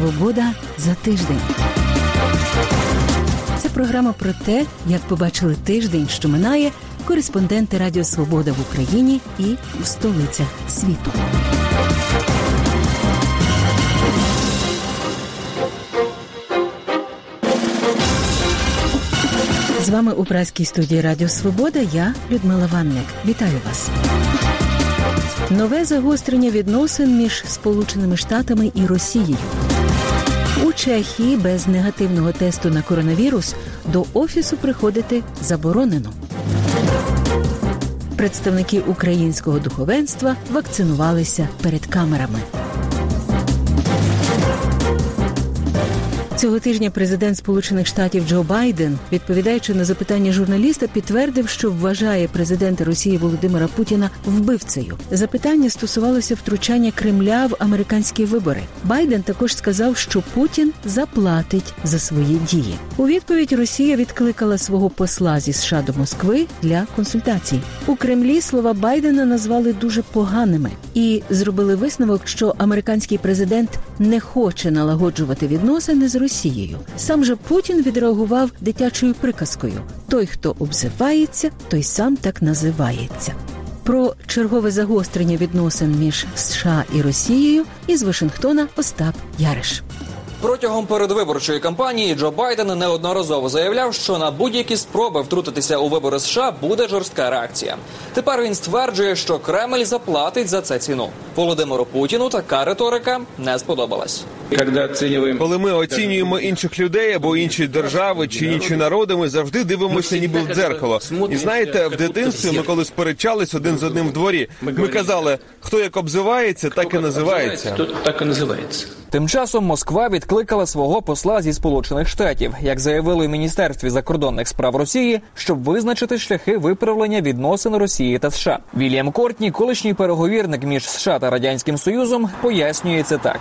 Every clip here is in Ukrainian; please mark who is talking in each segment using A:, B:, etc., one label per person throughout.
A: Свобода за тиждень. Це програма про те, як побачили тиждень, що минає кореспонденти Радіо Свобода в Україні і в столицях світу. З вами у праській студії Радіо Свобода. Я Людмила Ванник. Вітаю вас. Нове загострення відносин між Сполученими Штатами і Росією. У Чехії без негативного тесту на коронавірус до офісу приходити заборонено. Представники українського духовенства вакцинувалися перед камерами. Цього тижня президент Сполучених Штатів Джо Байден, відповідаючи на запитання журналіста, підтвердив, що вважає президента Росії Володимира Путіна вбивцею. Запитання стосувалося втручання Кремля в американські вибори. Байден також сказав, що Путін заплатить за свої дії. У відповідь Росія відкликала свого посла зі США до Москви для консультацій. У Кремлі слова Байдена назвали дуже поганими і зробили висновок, що американський президент не хоче налагоджувати відносини з Росією. Росією. Сам же Путін відреагував дитячою приказкою: той, хто обзивається, той сам так називається. Про чергове загострення відносин між США і Росією із Вашингтона Остап Яриш.
B: Протягом передвиборчої кампанії Джо Байден неодноразово заявляв, що на будь-які спроби втрутитися у вибори США буде жорстка реакція. Тепер він стверджує, що Кремль заплатить за це ціну. Володимиру Путіну така риторика не сподобалась.
C: Коли ми оцінюємо інших людей або інші держави чи інші народи, ми завжди дивимося, ніби в дзеркало. І знаєте, в дитинстві ми коли сперечались один з одним в дворі. Ми казали, хто як обзивається, так і називається.
D: Так і називається.
B: Тим часом Москва відкликала свого посла зі Сполучених Штатів, як заявили в міністерстві закордонних справ Росії, щоб визначити шляхи виправлення відносин Росії та США. Вільям Кортні, колишній переговірник між США та радянським союзом, пояснює це так.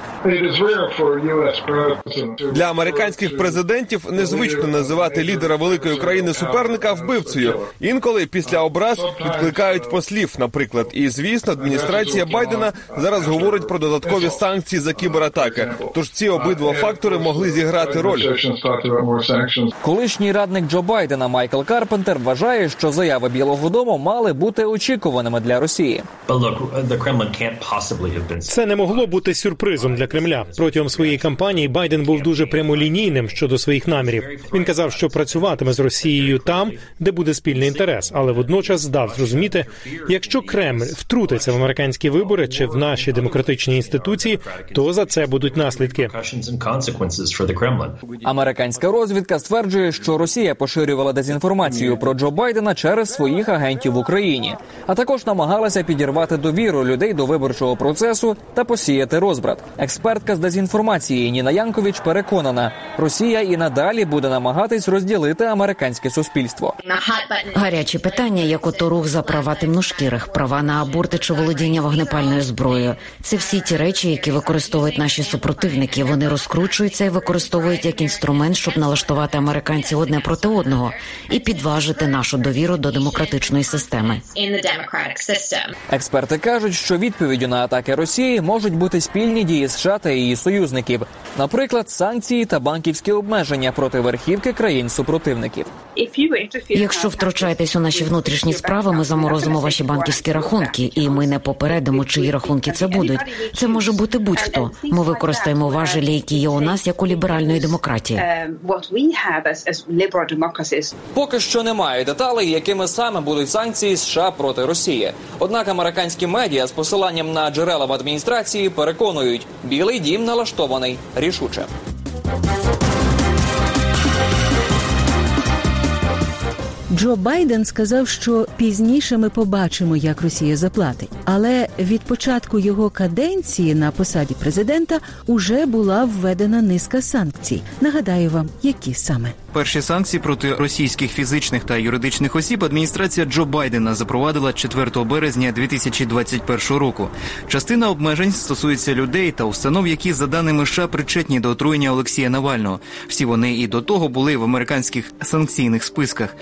C: Для американських президентів незвично називати лідера великої країни суперника вбивцею. Інколи після образ відкликають послів, наприклад. І звісно, адміністрація Байдена зараз говорить про додаткові санкції за кібератаки. Тож ці обидва фактори могли зіграти роль.
B: Колишній радник Джо Байдена Майкл Карпентер вважає, що заяви Білого Дому мали бути очікуваними для Росії.
E: Це не могло бути сюрпризом для Кремля. Протягом своєї кампанії Байден був дуже прямолінійним щодо своїх намірів. Він казав, що працюватиме з Росією там, де буде спільний інтерес, але водночас дав зрозуміти, якщо Кремль втрутиться в американські вибори чи в наші демократичні інституції, то за це будуть наслідки.
B: Американська розвідка стверджує, що Росія поширювала дезінформацію про Джо Байдена через своїх агентів в Україні, а також намагалася підірвати довіру людей до виборчого процесу та посіяти розбрат. Експертка з дезінформації Ніна Янкович переконана, Росія і надалі буде намагатись розділити американське суспільство.
F: Гарячі питання, як ото рух за права темношкірих, права на аборти чи володіння вогнепальною зброєю. Це всі ті речі, які використовують наші супротивники. Вони розкручуються і використовують як інструмент, щоб налаштувати американців одне проти одного і підважити нашу довіру до демократичної системи.
B: Експерти кажуть, що відповіддю на атаки Росії можуть бути спільні дії США та її союзників, наприклад, санкції та банківські обмеження проти верхівки країн супротивників.
F: Якщо втручаєтесь у наші внутрішні справи, ми заморозимо ваші банківські рахунки, і ми не попередимо, чиї рахунки це будуть. Це може бути будь-хто. Ми використаємо важелі, які є у нас, як у ліберальної демократії.
B: Поки що немає деталей, якими саме будуть санкції США проти Росії. Однак американські медіа з посиланням на джерела в адміністрації переконують, білий дім налаштований рішуче.
A: Джо Байден сказав, що пізніше ми побачимо, як Росія заплатить. Але від початку його каденції на посаді президента уже була введена низка санкцій. Нагадаю вам, які саме.
G: Перші санкції проти російських фізичних та юридичних осіб адміністрація Джо Байдена запровадила 4 березня 2021 року. Частина обмежень стосується людей та установ, які за даними США причетні до отруєння Олексія Навального. Всі вони і до того були в американських санкційних списках.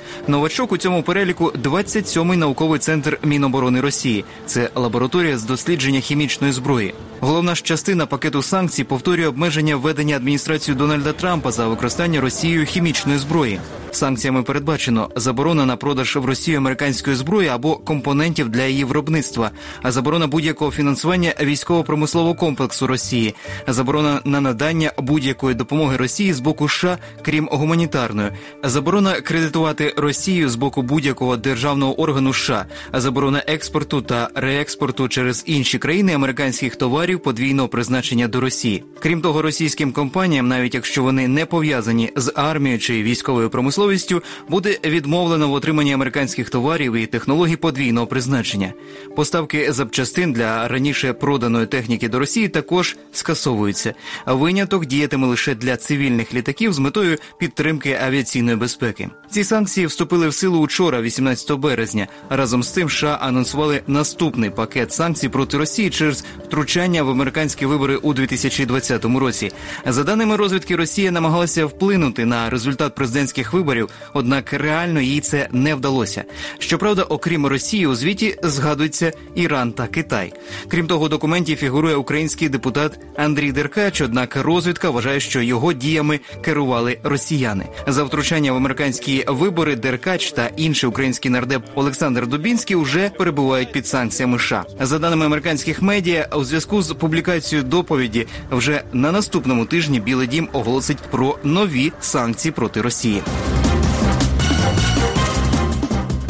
G: Новачок у цьому переліку 27-й науковий центр Міноборони Росії. Це лабораторія з дослідження хімічної зброї. Головна ж частина пакету санкцій повторює обмеження введення адміністрацією Дональда Трампа за використання Росією хімічної зброї. Санкціями передбачено заборона на продаж в Росію американської зброї або компонентів для її виробництва, а заборона будь-якого фінансування військово-промислового комплексу Росії, заборона на надання будь-якої допомоги Росії з боку США, крім гуманітарної, заборона кредитувати Росію з боку будь-якого державного органу США, заборона експорту та реекспорту через інші країни американських товарів подвійного призначення до Росії. Крім того, російським компаніям, навіть якщо вони не пов'язані з армією чи військовою промисловістю, буде відмовлено в отриманні американських товарів і технологій подвійного призначення. Поставки запчастин для раніше проданої техніки до Росії також скасовуються. А виняток діятиме лише для цивільних літаків з метою підтримки авіаційної безпеки. Ці санкції вступили в силу учора, 18 березня. Разом з тим, США анонсували наступний пакет санкцій проти Росії через втручання в американські вибори у 2020 році. За даними розвідки, Росія намагалася вплинути на результат президентських виборів, однак реально їй це не вдалося. Щоправда, окрім Росії, у звіті згадуються Іран та Китай. Крім того, у документі фігурує український депутат Андрій Деркач. Однак розвідка вважає, що його діями керували росіяни. За втручання в американські вибори Деркач та інший український нардеп Олександр Дубінський вже перебувають під санкціями США. За даними американських медіа, у зв'язку з публікацією доповіді вже на наступному тижні Білий Дім оголосить про нові санкції проти Росії.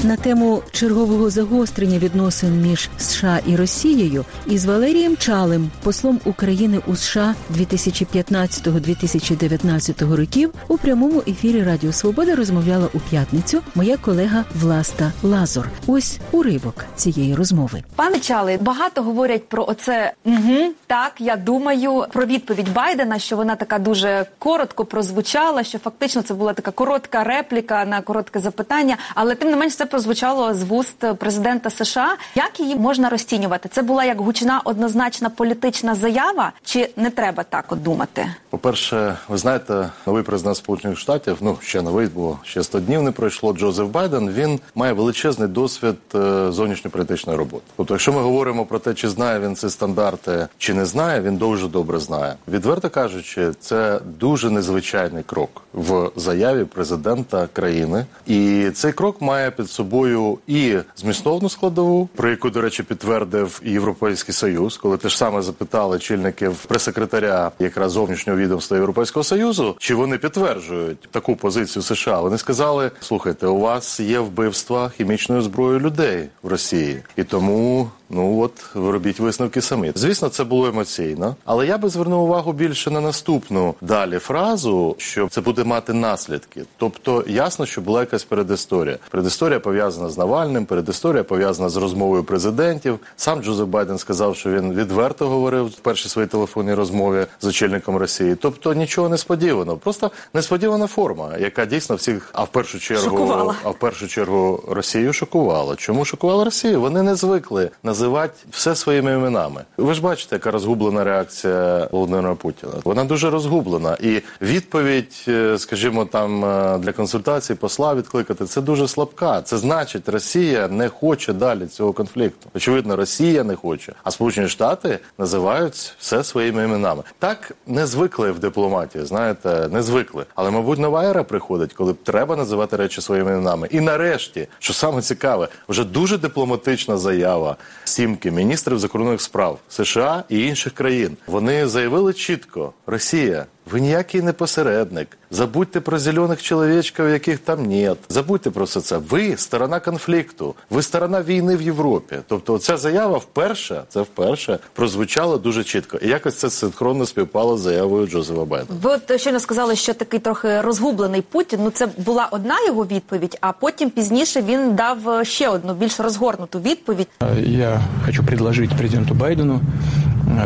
A: На тему чергового загострення відносин між США і Росією із Валерієм Чалим, послом України у США 2015-2019 років, у прямому ефірі Радіо Свобода розмовляла у п'ятницю моя колега Власта Лазор. Ось уривок цієї розмови.
D: Пане Чали, багато говорять про оце угу, так. Я думаю про відповідь Байдена, що вона така дуже коротко прозвучала. Що фактично це була така коротка репліка на коротке запитання, але тим не менш це прозвучало з вуст президента США. Як її можна розцінювати? Це була як гучна однозначна політична заява, чи не треба так от думати?
H: По-перше, ви знаєте, новий президент Сполучених Штатів, ну ще новий, бо ще 100 днів не пройшло. Джозеф Байден. Він має величезний досвід е, зовнішньополітичної роботи. Тобто, якщо ми говоримо про те, чи знає він ці стандарти, чи не знає, він дуже добре знає. Відверто кажучи, це дуже незвичайний крок в заяві президента країни, і цей крок має під собою і змістовну складову, про яку, до речі, підтвердив і Європейський Союз, коли те ж саме запитали чільників прес-секретаря якраз зовнішнього відомства Європейського Союзу, чи вони підтверджують таку позицію США. Вони сказали: слухайте, у вас є вбивства хімічною зброєю людей в Росії, і тому. Ну от ви робіть висновки самі. Звісно, це було емоційно, але я би звернув увагу більше на наступну далі фразу, що це буде мати наслідки. Тобто, ясно, що була якась передісторія. Передісторія пов'язана з Навальним, передісторія пов'язана з розмовою президентів. Сам Джозеф Байден сказав, що він відверто говорив в першій своїй телефонній розмові з очільником Росії. Тобто нічого несподіваного, просто несподівана форма, яка дійсно всіх, а в першу чергу,
D: Шокувала.
H: а в першу чергу Росію шокувала. Чому шокувала Росію? Вони не звикли називати все своїми іменами. Ви ж бачите, яка розгублена реакція Володимира Путіна. Вона дуже розгублена. І відповідь, е, скажімо, там е, для консультацій посла відкликати це дуже слабка. Це значить, Росія не хоче далі цього конфлікту. Очевидно, Росія не хоче, а Сполучені Штати називають все своїми іменами. Так не звикли в дипломатії. Знаєте, не звикли. Але мабуть, нова ера приходить, коли треба називати речі своїми іменами. І нарешті, що саме цікаве, вже дуже дипломатична заява сімки міністрів закордонних справ США і інших країн. Вони заявили чітко: Росія. Ви ніякий не посередник. Забудьте про зелених чоловічків, яких там нет. Забудьте про все це. Ви сторона конфлікту, ви сторона війни в Європі. Тобто, ця заява вперше, це вперше прозвучала дуже чітко. І якось це синхронно співпало з заявою Джозефа Байдена.
D: Ви от щойно сказали, що такий трохи розгублений Путін. Ну це була одна його відповідь, а потім пізніше він дав ще одну більш розгорнуту відповідь.
I: Я хочу предложить президенту Байдену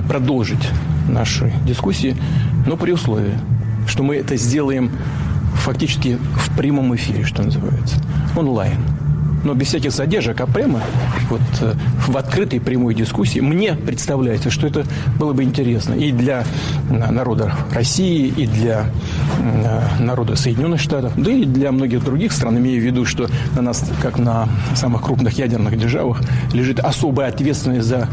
I: продолжить наши дискуссии, но при условии, что мы это сделаем фактически в прямом эфире, что называется, онлайн. Но без всяких задержек, а прямо вот э, в открытой прямой дискуссии, мне представляется, что это было бы интересно и для э, народа России, и для э, народа Соединенных Штатов, да и для многих других стран, имея в виду, что на нас, как на самых крупных ядерных державах, лежит особая ответственность за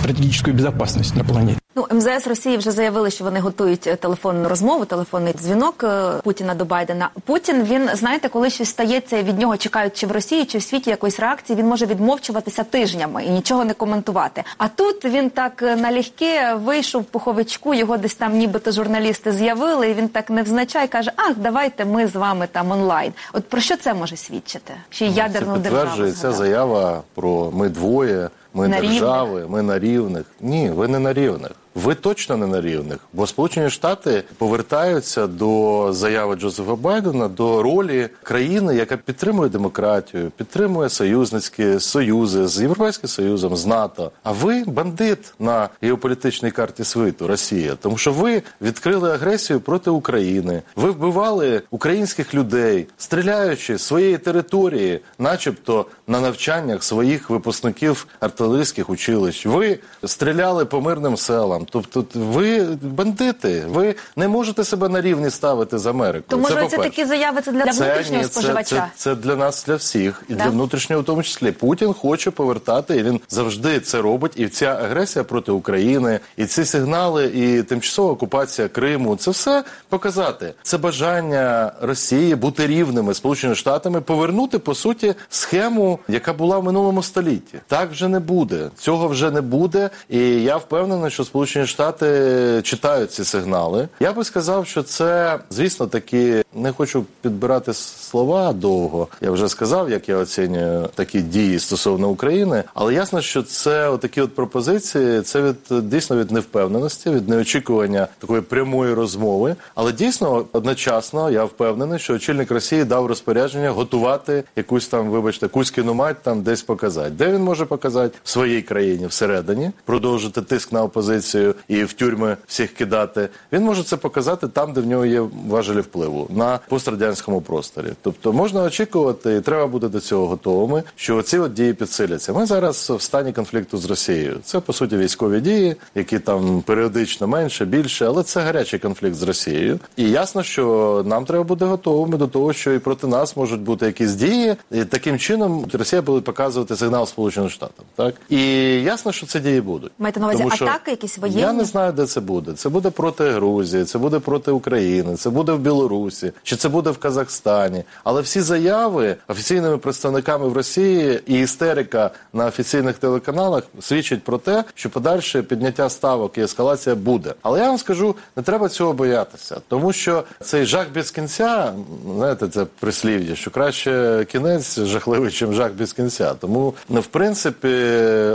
I: стратегическую безопасность на планете.
D: Ну, МЗС Росії вже заявили, що вони готують е, телефонну розмову, телефонний дзвінок е, Путіна до Байдена. Путін він знаєте, коли щось стається від нього, чекають чи в Росії, чи в світі якоїсь реакції, він може відмовчуватися тижнями і нічого не коментувати. А тут він так е, налегке вийшов в пуховичку, його десь там, нібито журналісти з'явили, і він так невзначай каже: Ах, давайте ми з вами там онлайн. От про що це може свідчити? Ще й ядерну
H: це
D: державу
H: ця заява про ми двоє. Ми
D: На
H: держави, ми на рівних. Ні, ви не на рівних. Ви точно не на рівних, бо Сполучені Штати повертаються до заяви Джозефа Байдена до ролі країни, яка підтримує демократію, підтримує союзницькі союзи з Європейським Союзом, з НАТО. А ви бандит на геополітичній карті світу Росія, тому що ви відкрили агресію проти України. Ви вбивали українських людей, стріляючи з своєї території, начебто на навчаннях своїх випускників артилерійських училищ. Ви стріляли по мирним селам. Тобто, ви бандити, ви не можете себе на рівні ставити з Америкою.
D: То може це,
H: по-перше.
D: такі заяви це для внутрішнього
H: ні,
D: споживача?
H: Це, це, це для нас, для всіх, і
D: Да?
H: для внутрішнього, в тому числі. Путін хоче повертати, і він завжди це робить. І ця агресія проти України, і ці сигнали, і тимчасова окупація Криму це все показати. Це бажання Росії бути рівними Сполученими Штатами, повернути по суті схему, яка була в минулому столітті. Так вже не буде. Цього вже не буде. І я впевнений, що Сполучені Штати читають ці сигнали. Я би сказав, що це, звісно, такі не хочу підбирати слова довго. Я вже сказав, як я оцінюю такі дії стосовно України. Але ясно, що це такі от пропозиції. Це від дійсно від невпевненості, від неочікування такої прямої розмови. Але дійсно одночасно я впевнений, що очільник Росії дав розпорядження готувати якусь там, вибачте, кузькіну мать там десь показати. Де він може показати в своїй країні всередині, продовжити тиск на опозицію і в тюрми всіх кидати. Він може це показати там, де в нього є важелі впливу на пострадянському просторі. Тобто можна очікувати, і треба бути до цього готовими, що ці от дії підсиляться. Ми зараз в стані конфлікту з Росією. Це по суті військові дії, які там періодично менше, більше, але це гарячий конфлікт з Росією. І ясно, що нам треба бути готовими до того, що і проти нас можуть бути якісь дії. І таким чином Росія буде показувати сигнал Сполученим Штатам. Так і ясно, що ці дії будуть.
D: Маєте на увазі
H: Тому що
D: атаки якісь воєнні?
H: Я не знаю, де це буде. Це буде проти Грузії, це буде проти України, це буде в Білорусі, чи це буде в Казахстані. Але всі заяви офіційними представниками в Росії і істерика на офіційних телеканалах свідчить про те, що подальше підняття ставок і ескалація буде. Але я вам скажу, не треба цього боятися, тому що цей жах без кінця, знаєте, це прислів'я, що краще кінець жахливий, ніж жах без кінця. Тому, ну, в принципі,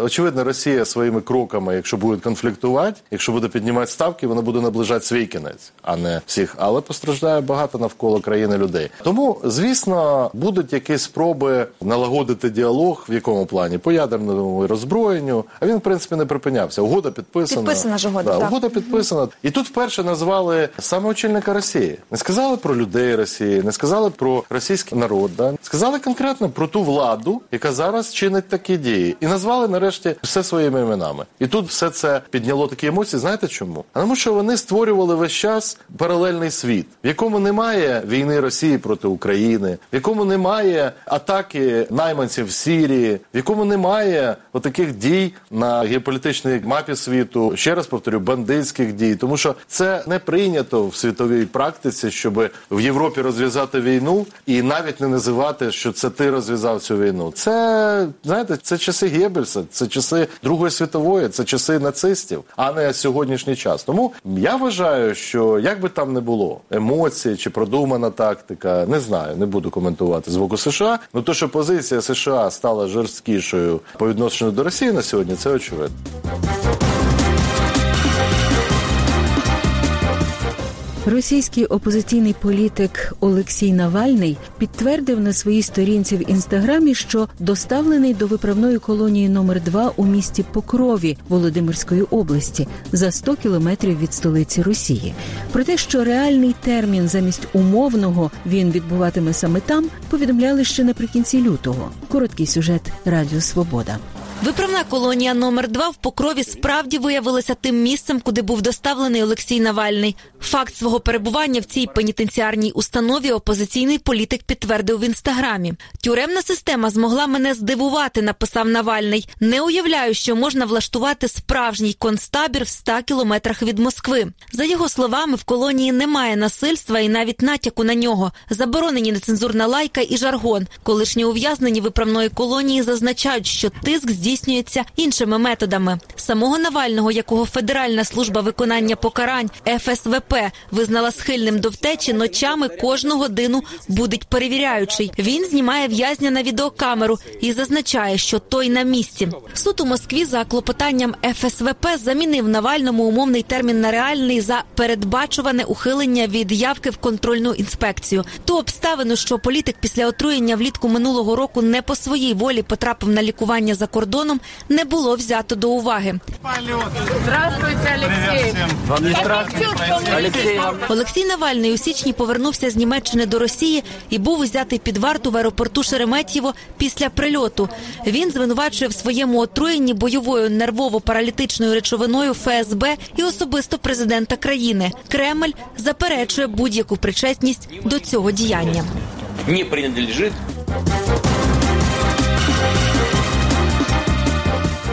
H: очевидно, Росія своїми кроками, якщо буде конфліктувати, якщо буде піднімати ставки, вона буде наближати свій кінець, а не всіх. Але постраждає багато навколо країни людей. Тому, звісно, будуть якісь спроби налагодити діалог, в якому плані по ядерному роззброєнню. А він, в принципі, не припинявся. Угода підписана.
D: Підписана ж угода,
H: Да,
D: так.
H: угода підписана. І тут вперше назвали саме очільника Росії. Не сказали про людей Росії, не сказали про російський народ. Да? Сказали конкретно про ту владу, яка зараз чинить такі дії, і назвали нарешті все своїми іменами. І тут все це підняло такі емоції. Знаєте чому? А тому, що вони створювали весь час паралельний світ, в якому немає війни Росії проти України, в якому немає атаки найманців в Сирії, в якому немає отаких дій на геополітичній мапі світу. Ще раз повторю, бандитських дій, тому що це не прийнято в світовій практиці, щоб в Європі розв'язати війну і навіть не називати, що це ти розв'язав цю війну. Це знаєте, це часи Геббельса, це часи Другої світової, це часи нацистів, а не сьогоднішній час. Тому я вважаю, що як би там не було емоції чи продумана тактика, не знаю, не буду коментувати з боку США. Ну то, що позиція США стала жорсткішою по відношенню до Росії на сьогодні, це очевидно.
A: Російський опозиційний політик Олексій Навальний підтвердив на своїй сторінці в інстаграмі, що доставлений до виправної колонії номер 2 у місті Покрові Володимирської області за 100 кілометрів від столиці Росії. Про те, що реальний термін замість умовного він відбуватиме саме там, повідомляли ще наприкінці лютого. Короткий сюжет Радіо Свобода.
J: Виправна колонія номер 2 в Покрові справді виявилася тим місцем, куди був доставлений Олексій Навальний. Факт свого перебування в цій пенітенціарній установі опозиційний політик підтвердив в інстаграмі. Тюремна система змогла мене здивувати, написав Навальний. Не уявляю, що можна влаштувати справжній концтабір в 100 кілометрах від Москви. За його словами, в колонії немає насильства і навіть натяку на нього. Заборонені нецензурна лайка і жаргон. Колишні ув'язнені виправної колонії зазначають, що тиск здійснюється іншими методами. Самого Навального, якого Федеральна служба виконання покарань ФСВП визнала схильним до втечі, ночами кожну годину будить перевіряючий. Він знімає в'язня на відеокамеру і зазначає, що той на місці. Суд у Москві за клопотанням ФСВП замінив Навальному умовний термін на реальний за передбачуване ухилення від явки в контрольну інспекцію. Ту обставину, що політик після отруєння влітку минулого року не по своїй волі потрапив на лікування за кордоном, не було взято до уваги.
K: Здравствуйте, Олексій.
J: Олексій Навальний у січні повернувся з Німеччини до Росії і був узятий під варту в аеропорту Шереметьєво після прильоту. Він звинувачує в своєму отруєнні бойовою нервово-паралітичною речовиною ФСБ і особисто президента країни. Кремль заперечує будь-яку причетність до цього діяння.
K: Не принадлежит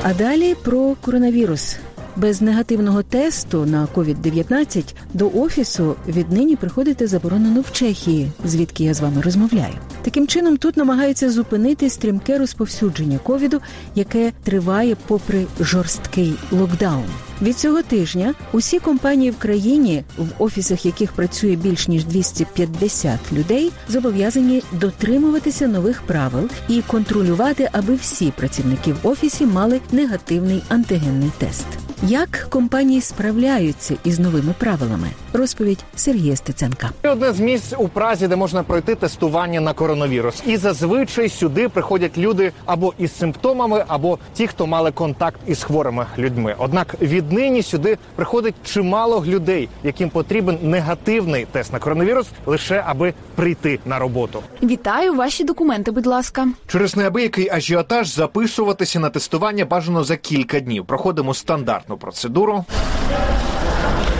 A: А далі про коронавірус. Без негативного тесту на COVID-19 до офісу віднині приходити заборонено в Чехії, звідки я з вами розмовляю. Таким чином тут намагаються зупинити стрімке розповсюдження ковіду, яке триває попри жорсткий локдаун. Від цього тижня усі компанії в країні, в офісах яких працює більш ніж 250 людей, зобов'язані дотримуватися нових правил і контролювати, аби всі працівники в офісі мали негативний антигенний тест. Як компанії справляються із новими правилами? Розповідь Сергія Стеценка.
L: Одне з місць у Празі, де можна пройти тестування на коронавірус, і зазвичай сюди приходять люди або із симптомами, або ті, хто мали контакт із хворими людьми. Однак віднині сюди приходить чимало людей, яким потрібен негативний тест на коронавірус, лише аби прийти на роботу.
M: Вітаю ваші документи, будь ласка.
L: Через неабиякий ажіотаж записуватися на тестування бажано за кілька днів. Проходимо стандартну процедуру.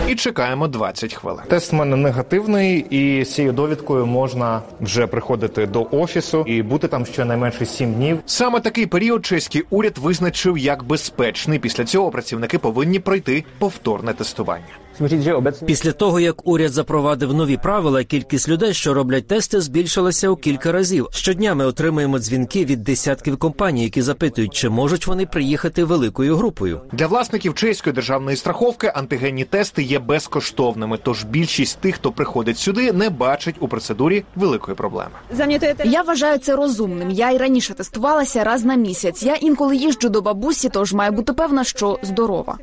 L: І чекаємо 20 хвилин. Тест в мене негативний, і з цією довідкою можна вже приходити до офісу і бути там щонайменше 7 днів. Саме такий період чеський уряд визначив як безпечний. Після цього працівники повинні пройти повторне тестування.
N: Після того, як уряд запровадив нові правила, кількість людей, що роблять тести, збільшилася у кілька разів. Щодня ми отримуємо дзвінки від десятків компаній, які запитують, чи можуть вони приїхати великою групою.
L: Для власників чеської державної страховки антигенні тести є безкоштовними. Тож більшість тих, хто приходить сюди, не бачить у процедурі великої проблеми.
M: Я вважаю це розумним. Я і раніше тестувалася раз на місяць. Я інколи їжджу до бабусі, тож маю бути певна, що здорова.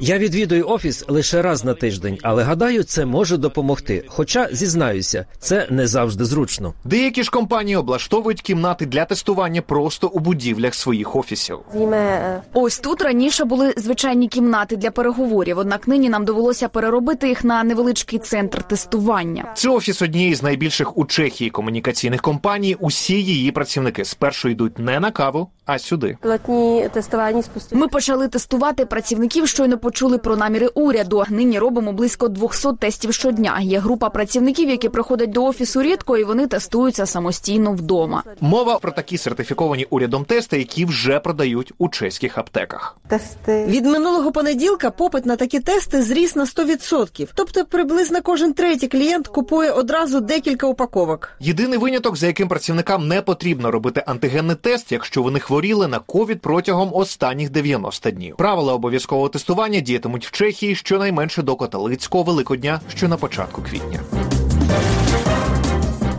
N: Я відвідую офіс лише раз на тиждень, але гадаю, це може допомогти. Хоча зізнаюся, це не завжди зручно.
L: Деякі ж компанії облаштовують кімнати для тестування просто у будівлях своїх офісів.
M: Ось тут раніше були звичайні кімнати для переговорів. Однак нині нам довелося переробити їх на невеличкий центр тестування.
L: Це офіс однієї з найбільших у Чехії комунікаційних компаній. Усі її працівники спершу йдуть не на каву, а сюди.
M: Ми почали тестувати працівників, щойно почули про наміри уряду. Нині робимо близько 200 тестів щодня. Є група працівників, які приходять до офісу рідко, і вони тестуються самостійно вдома.
L: Мова про такі сертифіковані урядом тести, які вже продають у чеських аптеках.
O: Тести Від минулого понеділка попит на такі тести зріс на 100%. Тобто приблизно кожен третій клієнт купує одразу декілька упаковок.
L: Єдиний виняток, за яким працівникам не потрібно робити антигенний тест, якщо вони хворіли на ковід протягом останніх 90 днів. Правила обов'язкового тестування діятимуть в Чехії щонайменше до католицького великодня, що на початку квітня.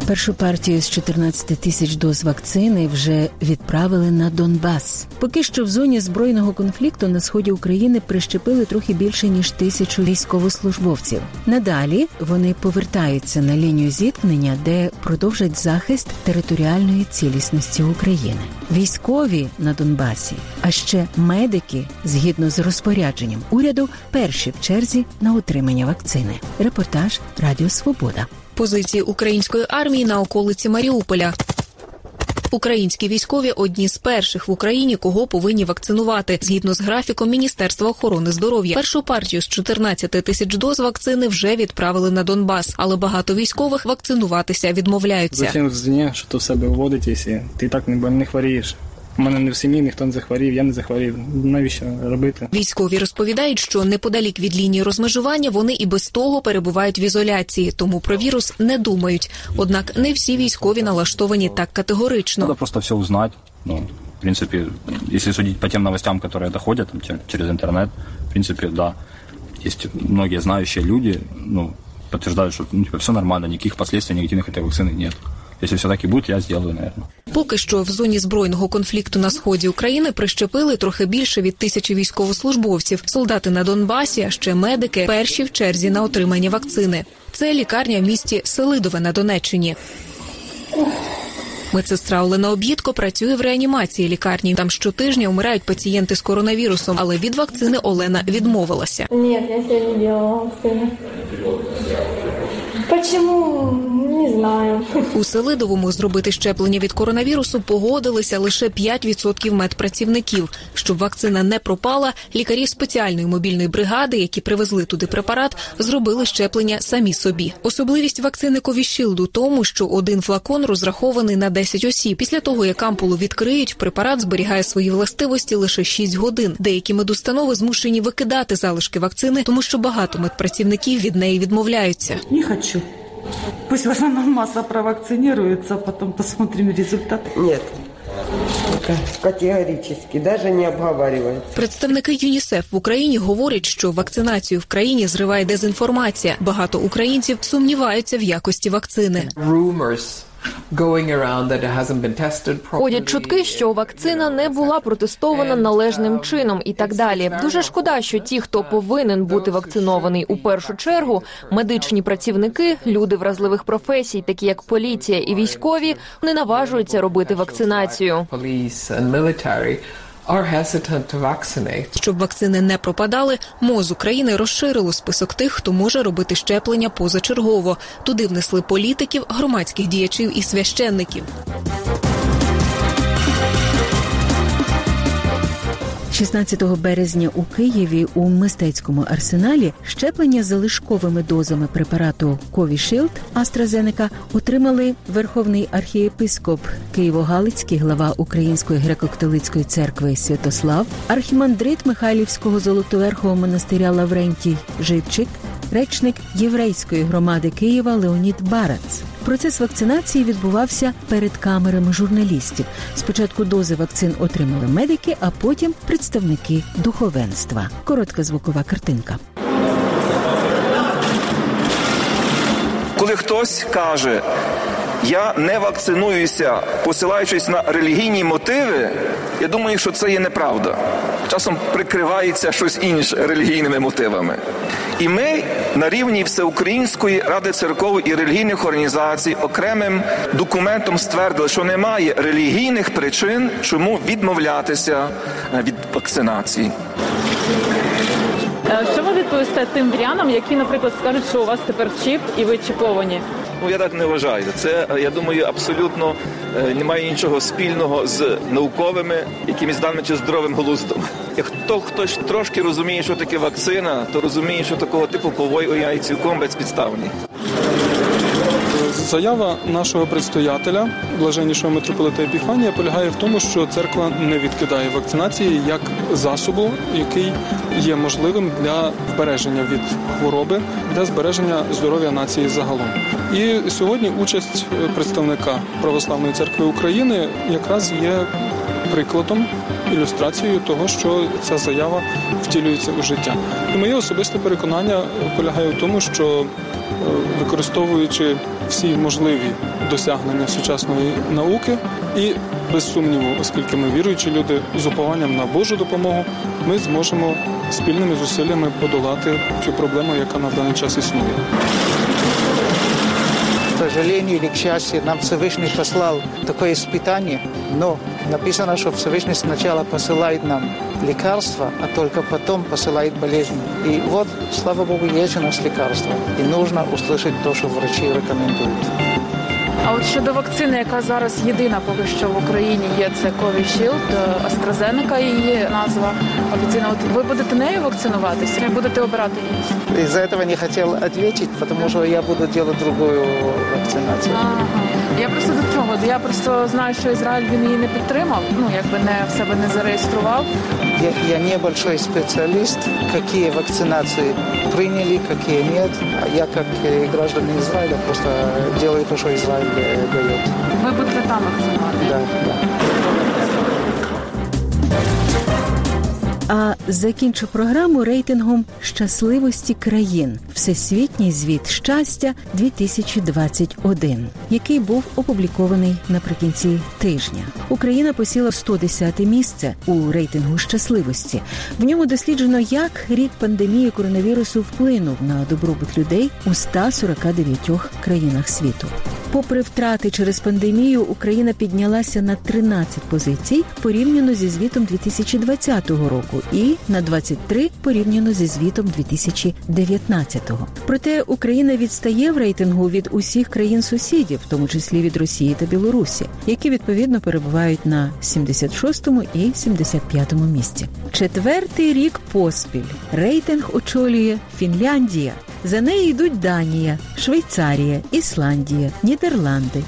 A: Першу партію з 14 тисяч доз вакцини вже відправили на Донбас. Поки що в зоні збройного конфлікту на сході України прищепили трохи більше ніж тисячу військовослужбовців. Надалі вони повертаються на лінію зіткнення, де продовжать захист територіальної цілісності України. Військові на Донбасі, а ще медики, згідно з розпорядженням уряду, перші в черзі на отримання вакцини. Репортаж Радіо Свобода.
P: Позиції української армії на околиці Маріуполя. Українські військові одні з перших в Україні, кого повинні вакцинувати згідно з графіком Міністерства охорони здоров'я. Першу партію з 14 тисяч доз вакцини вже відправили на Донбас, але багато військових вакцинуватися відмовляються.
Q: Зачем з дня, що ти в себе вводитесь, і ти так не, не хворієш. У мене не в сім'ї ніхто не захворів, я не захворів. Навіщо робити?
P: Військові розповідають, що неподалік від лінії розмежування вони і без того перебувають в ізоляції, тому про вірус не думають. Однак не всі військові налаштовані так категорично.
R: Надо просто все узнать. Ну, в принципе, если судить по тем новостям, которые доходят там, чер- через интернет, в принципе, да, есть многие знающие люди, ну, подтверждают, что ну, типа, все нормально, никаких последствий негативных этой вакцины нет. Если все так и будет, я сделаю, наверное.
P: Поки що в зоні збройного конфлікту на сході України прищепили трохи більше від тисячі військовослужбовців. Солдати на Донбасі, а ще медики перші в черзі на отримання вакцини. Це лікарня в місті Селидове на Донеччині. Медсестра Олена Об'їдко працює в реанімації лікарні. Там щотижня вмирають пацієнти з коронавірусом, але від вакцини Олена відмовилася.
S: Нет, я себя не вакцинирую. Почему? Не знаю.
P: У Селидовому зробити щеплення від коронавірусу погодилися лише 5% медпрацівників. Щоб вакцина не пропала, лікарі спеціальної мобільної бригади, які привезли туди препарат, зробили щеплення самі собі. Особливість вакцини Covishield у тому, що один флакон розрахований на 10 осіб. Після того, як ампулу відкриють, препарат зберігає свої властивості лише 6 годин. Деякі медустанови змушені викидати залишки вакцини, тому що багато медпрацівників від неї відмовляються.
T: Не хочу. Пусть в основном масса провакцинируется, а потом посмотрим результат.
U: Нет. Категорически, даже не обговаривается.
P: Представники ЮНІСЕФ в Україні говорять, що вакцинацію в країні зриває дезінформація. Багато українців сумніваються в якості вакцини.
V: Ходять чутки, що вакцина не була протестована належним чином і так далі. Дуже шкода, що ті, хто повинен бути вакцинований у першу чергу, медичні працівники, люди вразливих професій, такі як поліція і військові, не наважуються робити вакцинацію.
P: Щоб вакцини не пропадали, МОЗ України розширило список тих, хто може робити щеплення позачергово. Туди внесли політиків, громадських діячів і священників.
A: 16 березня у Києві у мистецькому арсеналі щеплення залишковими дозами препарату Ковішилд AstraZeneca отримали верховний архієпископ Києво-Галицький, глава Української греко-католицької церкви Святослав, архімандрит Михайлівського золотоверхового монастиря Лаврентій Живчик, речник єврейської громади Києва Леонід Барац. Процес вакцинації відбувався перед камерами журналістів. Спочатку дози вакцин отримали медики, а потім представники духовенства. Коротка звукова картинка.
W: Коли хтось каже, я не вакцинуюся, посилаючись на релігійні мотиви, я думаю, що це є неправда. Часом прикривається щось інше релігійними мотивами. І ми на рівні Всеукраїнської ради церков і релігійних організацій окремим документом ствердили, що немає релігійних причин, чому відмовлятися від вакцинації.
X: Е, відповісте тим вірянам, які, наприклад, скажуть, що у вас тепер чіп і ви чіповані?
W: Ну я так не вважаю. Це я думаю, абсолютно е, немає нічого спільного з науковими, якимись даними чи здоровим глуздом. Як хто хтось трошки розуміє, що таке вакцина, то розуміє, що такого типу пової цілком безпідставні.
Y: Заява нашого предстоятеля, блаженнішого митрополита Епіфанія, полягає в тому, що церква не відкидає вакцинації як засобу, який є можливим для збереження від хвороби, для збереження здоров'я нації загалом. І сьогодні участь представника Православної церкви України якраз є прикладом ілюстрацією того, що ця заява втілюється у життя. І моє особисте переконання полягає в тому, що е, використовуючи всі можливі досягнення сучасної науки, і без сумніву, оскільки ми віруючі люди з упованням на Божу допомогу, ми зможемо спільними зусиллями подолати цю проблему, яка на даний час існує.
Z: К сожалению или к счастью, нам Всевышний послал такое испытание, но написано, что Всевышний сначала посылает нам лекарства, а только потом посылает болезни. И вот, слава Богу, есть у нас лекарства. И нужно услышать то, что врачи рекомендуют.
V: А от щодо вакцини, яка зараз єдина поки що в Україні є, це Covishield, AstraZeneca її назва офіційно. От ви будете нею вакцинуватися? Чи будете обирати її?
Z: Из-за этого не хотел ответить, потому что я буду делать другую вакцинацию.
V: Ага. Я просто до чого? Я просто знаю, що Ізраїль він її не підтримав, ну якби не в себе не зареєстрував.
Z: Я, я небольшой специалист, какие вакцинации приняли, какие нет. А я, как э, гражданин Израиля, просто делаю то, что Израиль дає. дает.
V: Ви будете там вакцинувати?
Z: Да, да.
A: А закінчу програму рейтингом щасливості країн Всесвітній звіт щастя 2021, який був опублікований наприкінці тижня. Україна посіла 110 місце у рейтингу щасливості. В ньому досліджено, як рік пандемії коронавірусу вплинув на добробут людей у 149 країнах світу. Попри втрати через пандемію, Україна піднялася на 13 позицій порівняно зі звітом 2020 року і на 23 порівняно зі звітом 2019-го. Проте Україна відстає в рейтингу від усіх країн сусідів, в тому числі від Росії та Білорусі, які відповідно перебувають на 76-му і 75-му місці. Четвертий рік поспіль рейтинг очолює Фінляндія. За нею йдуть Данія, Швейцарія, Ісландія, Нідерланди,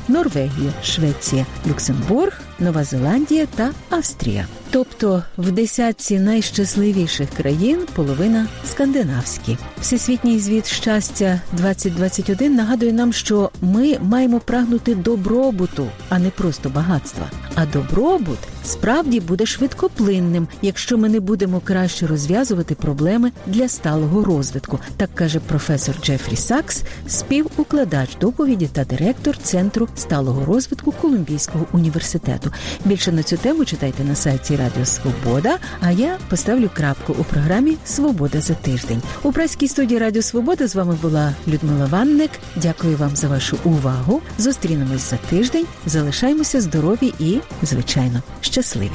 A: Норвегія, Швеція, Люксембург, Нова Зеландія та Австрія. Тобто в десятці найщасливіших країн половина скандинавські. Всесвітній звіт щастя 2021 нагадує нам, що ми маємо прагнути добробуту, а не просто багатства. А добробут справді буде швидкоплинним, якщо ми не будемо краще розв'язувати проблеми для сталого розвитку, так каже професор Джефрі Сакс, співукладач доповіді та директор Центру сталого розвитку Колумбійського університету. Більше на цю тему читайте на сайті Радіо Свобода. А я поставлю крапку у програмі Свобода за тиждень. У працькій студії Радіо Свобода з вами була Людмила Ванник. Дякую вам за вашу увагу. Зустрінемось за тиждень. Залишаємося здорові і, звичайно, щасливі.